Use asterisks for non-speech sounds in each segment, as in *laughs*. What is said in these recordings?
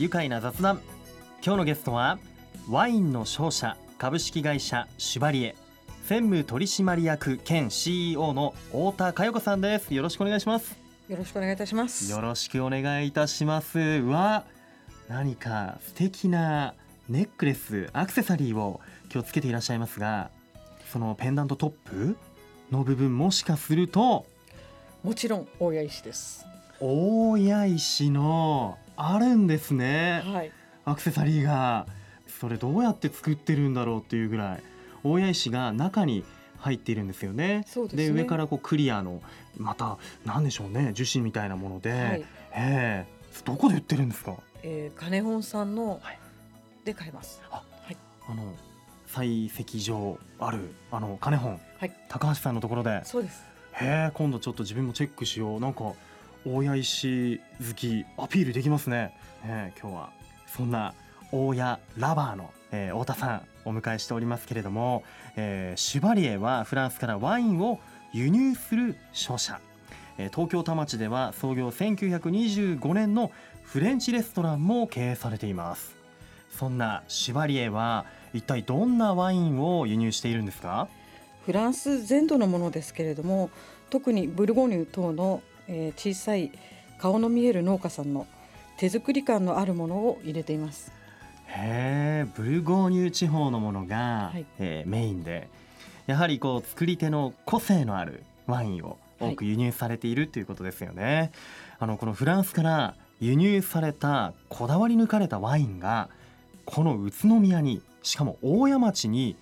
愉快な雑談。今日のゲストはワインの商社株式会社シュバリエ専務取締役兼 CEO の太田佳代子さんです。よろしくお願いします。よろしくお願いいたします。よろしくお願いいたします。は何か素敵なネックレスアクセサリーを今日つけていらっしゃいますがそのペンダントトップの部分もしかするともちろん大谷石です大谷石のあるんですね、はい。アクセサリーがそれどうやって作ってるんだろうっていうぐらい大谷石が中に入っているんですよね。ですね。上からこうクリアのまたなんでしょうね樹脂みたいなもので、はい。ええ。どこで売ってるんですか？えー、金本さんのはい。で買えます。あはい。あの採石場あるあの金本。はい。高橋さんのところで。そうです。へえ今度ちょっと自分もチェックしよう。なんか大谷石好きアピールできますね。ねえ今日は。そんな大谷ラバーの、えー太田さんお迎えしておりますけれども、えーシュバリエはフランスからワインを輸入する商社、えー東京田町では創業1925年のフレンチレストランも経営されています。そんなシュバリエは一体どんなワインを輸入しているんですか？フランス全土のものですけれども特にブルゴーニュ等の、えー小さい顔の見える農家さんの手作り感のあるものを入れています。へえブルゴーニュ地方のものが、はい。えーメインでやはりこう作り手の個性のあるワインを多く輸入されているということですよね、あのこのフランスから輸入されたこだわり抜かれたワインがこの宇都宮にしかも大谷町に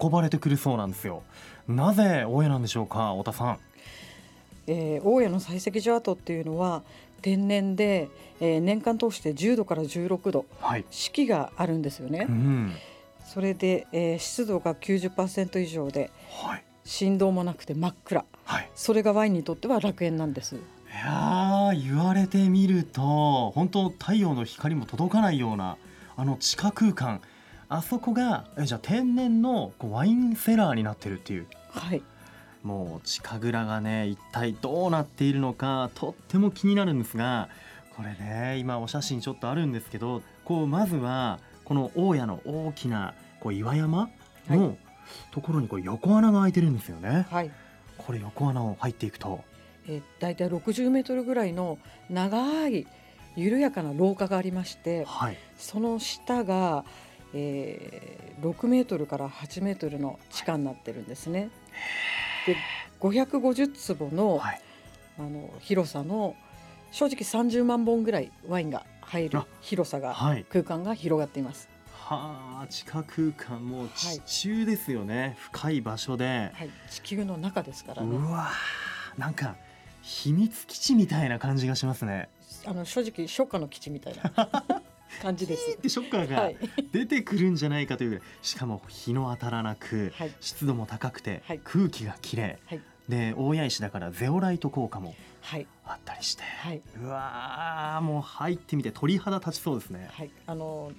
運ばれてくるそうなんですよ。なぜ大谷なんでしょうか太田さんえー大谷の採石場跡っていうのは天然で、えー年間通して10度から16度はい、四季があるんですよね、うん。それで、えー湿度が90%以上ではい。振動もなくて真っ暗。はい。それがワインにとっては楽園なんです。いやー言われてみると本当太陽の光も届かないようなあの地下空間。あそこがえじゃあ天然のこうワインセラーになってるっていう。はいもう地下蔵がね一体どうなっているのかとっても気になるんですがこれね今お写真ちょっとあるんですけどこうまずはこの大谷の大きなこう岩山はのところにこれ横穴が開いてるんですよね。はい、これ横穴を入っていくと。えー、だいたい60メートルぐらいの長い緩やかな廊下がありましてはい。その下が、えー、6メートルから8メートルの地下になってるんですね。で550坪の,、はい。あの広さの正直30万本ぐらいワインが入るあ広さがはい。空間が広がっています。はあ地下空間もうはい地中ですよね、深い場所で、はい、地球の中ですからね。うわーなんか秘密基地みたいな感じがしますね。あの正直ショッカーの基地みたいな *laughs* 感じです。でショッカーがはい、出てくるんじゃないかというぐらい。しかも日の当たらなくはい、湿度も高くてはい。空気がきれ。いはい、で大谷石だからゼオライト効果もはい、あったりして、はい、うわーもう入ってみて鳥肌立ちそうですね。はい、あの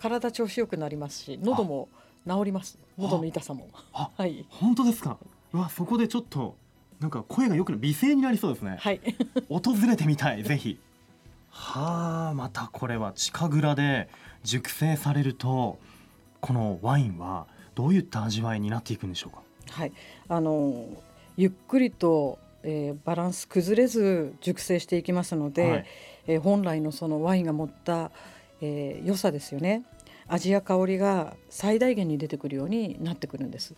体調子良くなりますし、喉も治ります。喉の痛さも。あはい、本当ですか？うわそこでちょっとなんか声がよくな美声になりそうですね。はい、*laughs* 訪れてみたいぜひはあまたこれは地下蔵で熟成されるとこのワインはどういった味わいになっていくんでしょうか？はい、あのゆっくりと、えーバランス崩れず熟成していきますので、はい。えー本来のそのワインが持った、えー良さですよね。味や香りが最大限に出てくるようになってくるんです。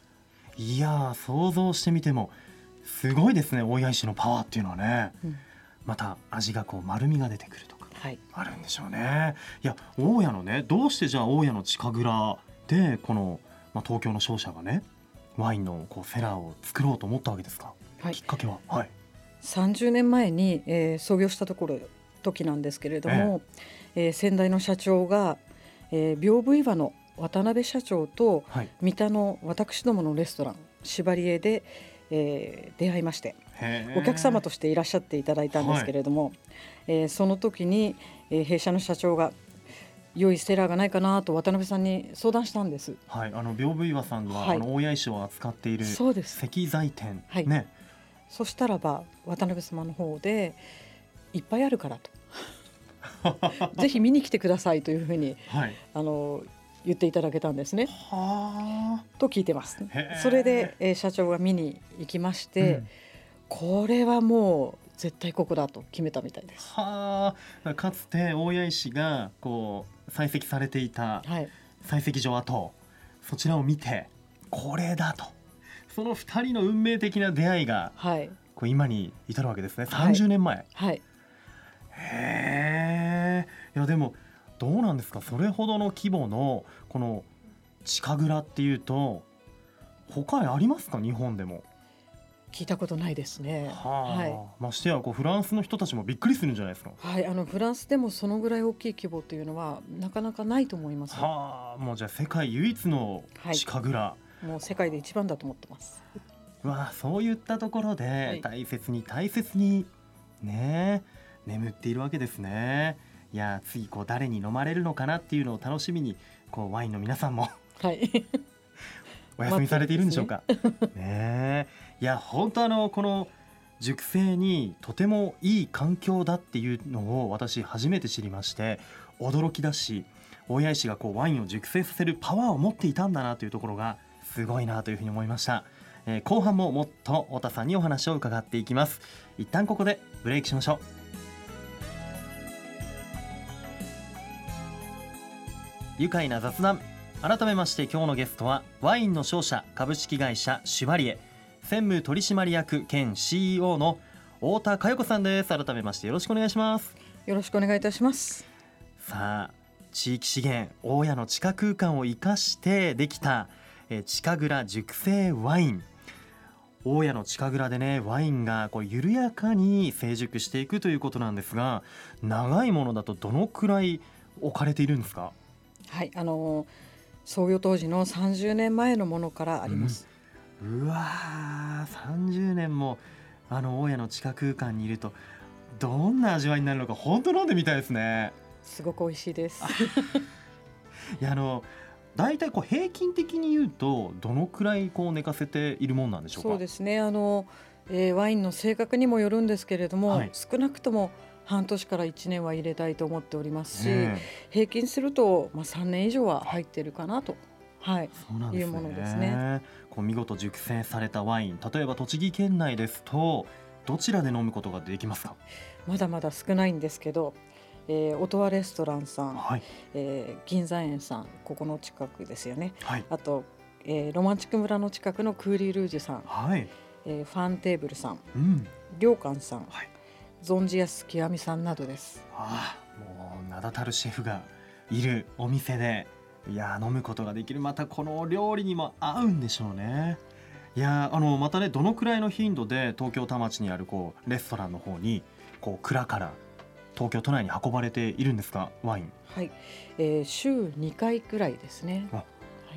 いやー想像してみてもすごいですね大谷石のパワーっていうのはね。うんまた味がこう丸みが出てくるとかはい、あるんでしょうね。いや大谷のねどうしてじゃあ大谷の地下蔵でこの、まあ、東京の商社がねワインのこうセラーを作ろうと思ったわけですか、はい。きっかけは？はい。30年前に、えー創業したところ時なんですけれども、えー先代の社長が、えー、屏風岩の渡辺社長とはい。三田の私どものレストランシバリエで、えー出会いましてお客様としていらっしゃっていただいたんですけれども、えーその時に、えー弊社の社長が良いセラーがないかなと渡辺さんに相談したんです。はい、あの屏風岩さんは、はい。あの大谷石を扱っている石材店、はい。ね、そしたらば渡辺様の方でいっぱいあるからと。*laughs* ぜひ見に来てくださいというふうに、はい、あの言っていただけたんですね。と聞いてます。それで、えー、社長が見に行きまして、うん、これはもう絶対ここだと決めたみたいです。はあ、かつて大谷石がこう採石されていた採石場跡、そちらを見てこれだと。その2人の運命的な出会いが、はい、こう今に至るわけですね。30年前。はい、はい、へえ。いやでもどうなんですか？それほどの規模のこの地下蔵っていうと他にありますか？日本でも聞いたことないですね。はあ、はい。ましてやこうフランスの人たちもびっくりするんじゃないですか？はい、あのフランスでもそのぐらい大きい規模というのはなかなかないと思います。はあ、もうじゃあ世界唯一の地下蔵、はい、もう世界で一番だと思ってます。わあ、そういったところで大切に大切にね眠っているわけですね。いや次こう誰に飲まれるのかなっていうのを楽しみにこうワインの皆さんもはい。*laughs* お休みされているんでしょうか？*laughs* ねいや本当あのこの熟成にとてもいい環境だっていうのを私初めて知りまして驚きだし大谷石がこうワインを熟成させるパワーを持っていたんだなというところがすごいなというふうに思いました、えー、後半ももっと太田さんにお話を伺っていきます。一旦ここでブレイクしましょう。愉快な雑談。改めまして今日のゲストはワインの商社株式会社シュバリエ。専務取締役兼 CEO の太田佳代子さんです。改めましてよろしくお願いします。よろしくお願いいたします。さあ地域資源大家の地下空間を生かしてできたえ地下蔵熟成ワイン。大家の地下蔵でねワインがこう緩やかに成熟していくということなんですが長いものだとどのくらい置かれているんですか？はいあのー創業当時の30年前のものからあります。うわー30年もあの大家の地下空間にいるとどんな味わいになるのか本当飲んでみたいですね。すごく美味しいです。*laughs* いやあの大体こう平均的に言うとどのくらいこう寝かせているもんなんでしょうか？そうですねあの、えー、ワインの性格にもよるんですけれども、はい、少なくとも半年から1年は入れたいと思っておりますし、ね、平均すると、まあ、3年以上は入ってるかなと。はい、そうなんですね、いうものですね。こう見事熟成されたワイン、例えば栃木県内ですとどちらで飲むことができますか？まだまだ少ないんですけど、えー、音羽レストランさん、はい、えー、銀座園さん、ここの近くですよね。はい、あと、えー、ロマンチック村の近くのクーリールージュさん、はい、えー、ファンテーブルさん、うん、良寛さん、はい、存じやす極みさんなどです。ああもう名だたるシェフがいるお店でいや飲むことができる。またこの料理にも合うんでしょうね。いやあのまたねどのくらいの頻度で東京田町にあるこうレストランの方にこう蔵から東京都内に運ばれているんですか？ワイン。はい、えー、週2回くらいですね。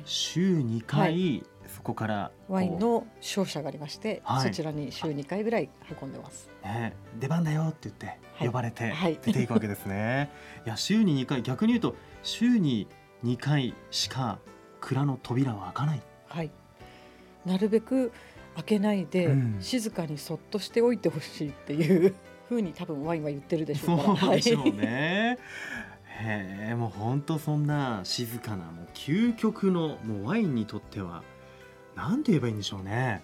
週2回、はい。そこからワインの商社がありまして、はい、そちらに週2回ぐらい運んでます。ね、出番だよって言って呼ばれて出ていくわけですね。い、や週に2回。逆に言うと週に2回しか蔵の扉は開かない。はい。なるべく開けないで、うん、静かにそっとしておいてほしいっていう *laughs* ふうに多分ワインは言ってるでしょうから。そうでしょうね。へえもう本当そんな静かなもう究極のもうワインにとってはなんて言えばいいんでしょうね。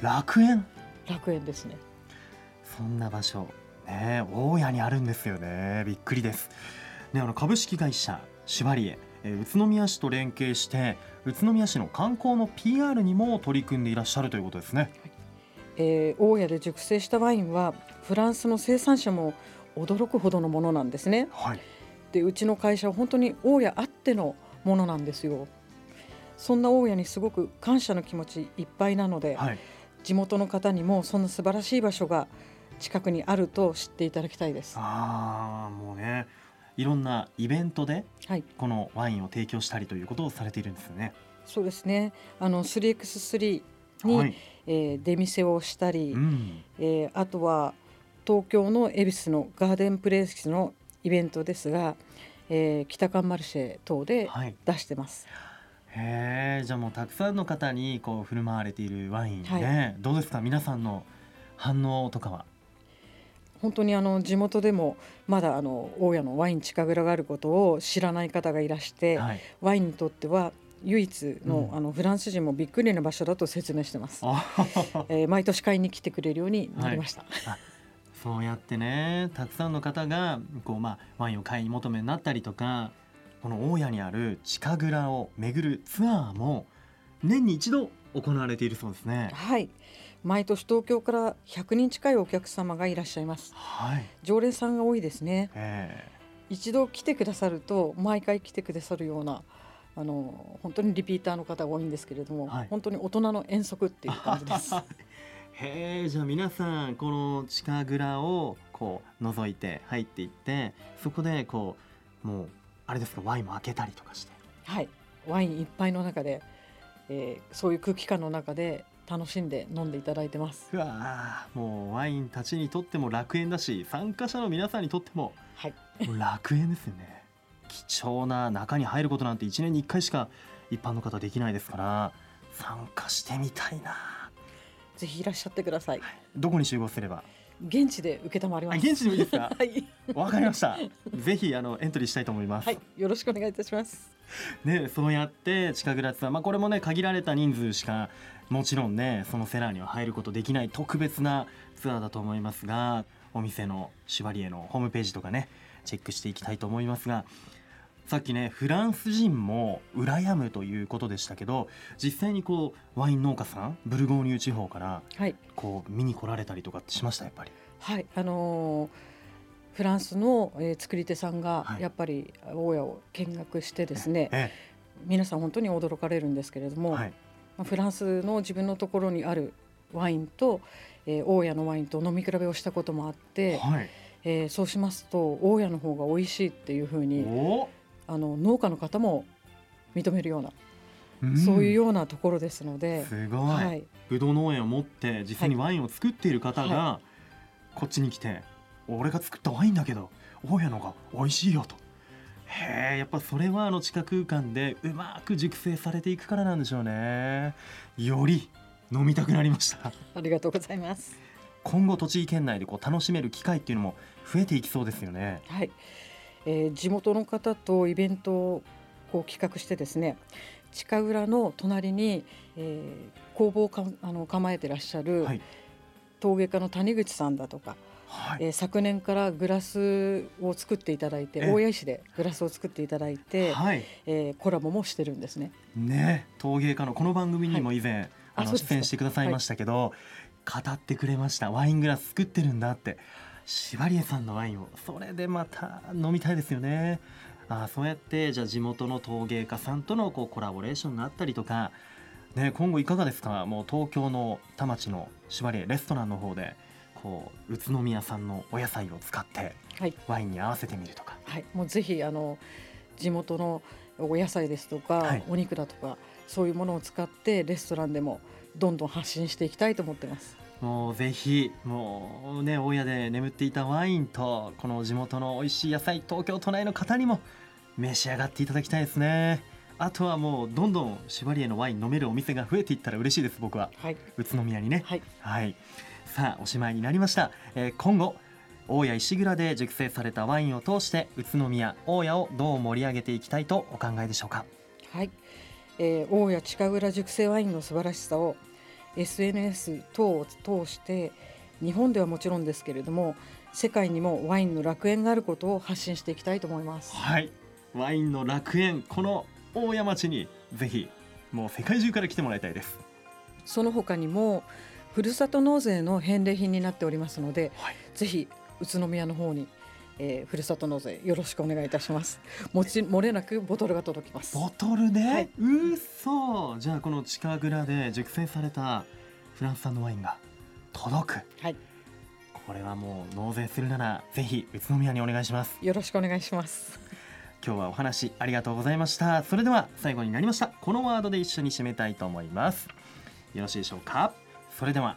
楽園。楽園ですね。そんな場所。ね大家にあるんですよね。びっくりです。ねあの株式会社シュバリエえ宇都宮市と連携して宇都宮市の観光の PR にも取り組んでいらっしゃるということですね、はい、えー、大家で熟成したワインはフランスの生産者も驚くほどのものなんですね、はい、でうちの会社は本当に大家あってのものなんですよ。そんな大家にすごく感謝の気持ちいっぱいなので、はい、地元の方にもそんな素晴らしい場所が近くにあると知っていただきたいです。あもうねいろんなイベントで、はい、このワインを提供したりということをされているんですよね。そうですね。あの 3x3 に、はい、えー、出店をしたり、うん、えー、あとは東京の恵比寿のガーデンプレイスのイベントですが、えー、北館マルシェ等で出してます。はいへえじゃあもうたくさんの方にこう振る舞われているワインで、はい、どうですか？皆さんの反応とかは本当にあの地元でもまだあの大家のワイン近蔵があることを知らない方がいらして、はい、ワインにとっては唯一の,、あのフランス人もびっくりな場所だと説明してます。えー、毎年買いに来てくれるようになりました。はい、そうやってねたくさんの方がこう、まあ、ワインを買い求めになったりとかこの大家にある近蔵を巡るツアーも年に一度行われているそうですね。はい毎年東京から100人近いお客様がいらっしゃいます。はい、常連さんが多いですね。一度来てくださると毎回来てくださるようなあの本当にリピーターの方が多いんですけれども、はい、本当に大人の遠足っていう感じです。*laughs* へえじゃあ皆さんこの地下蔵をこう覗いて入っていってそこでこうもうあれですかワインも開けたりとかしてはいワインいっぱいの中で、えー、そういう空気感の中で楽しんで飲んでいただいてますうわもうワインたちにとっても楽園だし参加者の皆さんにとっても,、楽園ですよね貴重な中に入ることなんて1年に1回しか一般の方できないですから参加してみたいなぜひいらっしゃってください、はい、どこに集合すれば？現地で受けたまります。現地でもいいですか？*laughs* はい。わかりました。ぜひあのエントリーしたいと思います。はい。よろしくお願いいたします。ね、そうやって近くらツアー、まあこれもね限られた人数しかもちろんねそのセラーには入ることできない特別なツアーだと思いますが、お店のシュバリエのホームページとかねチェックしていきたいと思いますが。さっきねフランス人も羨むということでしたけど実際にこうワイン農家さんブルゴーニュ地方からこう見に来られたりとかってしましたやっぱり？はいあのー、フランスの、えー、作り手さんがやっぱり大家を見学してですね、はい、皆さん本当に驚かれるんですけれども、フランスの自分のところにあるワインと、えー、大家のワインと飲み比べをしたこともあって、はい、えー、そうしますと大家の方が美味しいっていうふうにあの農家の方も認めるような、うん、そういうようなところですのですごい、はい、ぶどう農園を持って実際にワインを作っている方が、はい、こっちに来て俺が作ったワインだけど大家のが美味しいよと。へえやっぱそれはあの地下空間でうまく熟成されていくからなんでしょうね。より飲みたくなりました。ありがとうございます。今後栃木県内でこう楽しめる機会っていうのも増えていきそうですよね。はい。えー、地元の方とイベントをこう企画してですね近浦の隣に、えー、工房をかあの構えてらっしゃる、陶芸家の谷口さんだとか、はい、えー、昨年からグラスを作っていただいて大谷市でグラスを作っていただいて、はい、えー、コラボもしてるんですね。ね陶芸家のこの番組にも以前、はい、あの出演してくださいましたけど、語ってくれました。ワイングラス作ってるんだって。シバリエさんのワインを。それでまた飲みたいですよね。あそうやってじゃあ地元の陶芸家さんとのこうコラボレーションがあったりとか、ね、今後いかがですか？もう東京の田町のシバリエレストランの方でこう宇都宮産のお野菜を使ってワインに合わせてみるとか、はい、もうぜひあの地元のお野菜ですとか、はい、お肉だとかそういうものを使ってレストランでもどんどん発信していきたいと思ってます。もうぜひもうね大家で眠っていたワインとこの地元の美味しい野菜東京都内の方にも召し上がっていただきたいですね。あとはもうどんどんシバリエのワイン飲めるお店が増えていったら嬉しいです僕は、はい、宇都宮にね、はい、はい、さあおしまいになりました、えー、今後大谷石蔵で熟成されたワインを通して宇都宮大谷をどう盛り上げていきたいとお考えでしょうか？はい、えー、大谷近蔵熟成ワインの素晴らしさを SNS 等を通して日本ではもちろんですけれども世界にもワインの楽園があることを発信していきたいと思います。はい。ワインの楽園この大谷町にぜひもう世界中から来てもらいたいです。その他にもふるさと納税の返礼品になっておりますので、はい、ぜひ宇都宮の方にえー、ふるさと納税よろしくお願いいたします。もち漏れなくボトルが届きます。ボトルね、はい、うそじゃあこの地下蔵で熟成されたフランス産のワインが届く。はい。これはもう納税するならぜひ宇都宮にお願いします。よろしくお願いします。今日はお話ありがとうございましたそれでは最後になりましたこのワードで一緒に締めたいと思いますよろしいでしょうか？それでは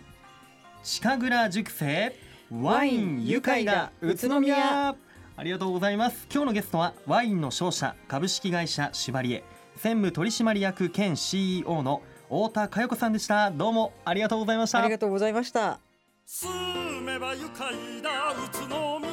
地下蔵熟成ワイン愉快だ宇都宮。ありがとうございます。今日のゲストはワインの商社株式会社シュバリエ専務取締役兼 CEO の太田佳代子さんでした。どうもありがとうございました。ありがとうございました。住めば愉快な宇都宮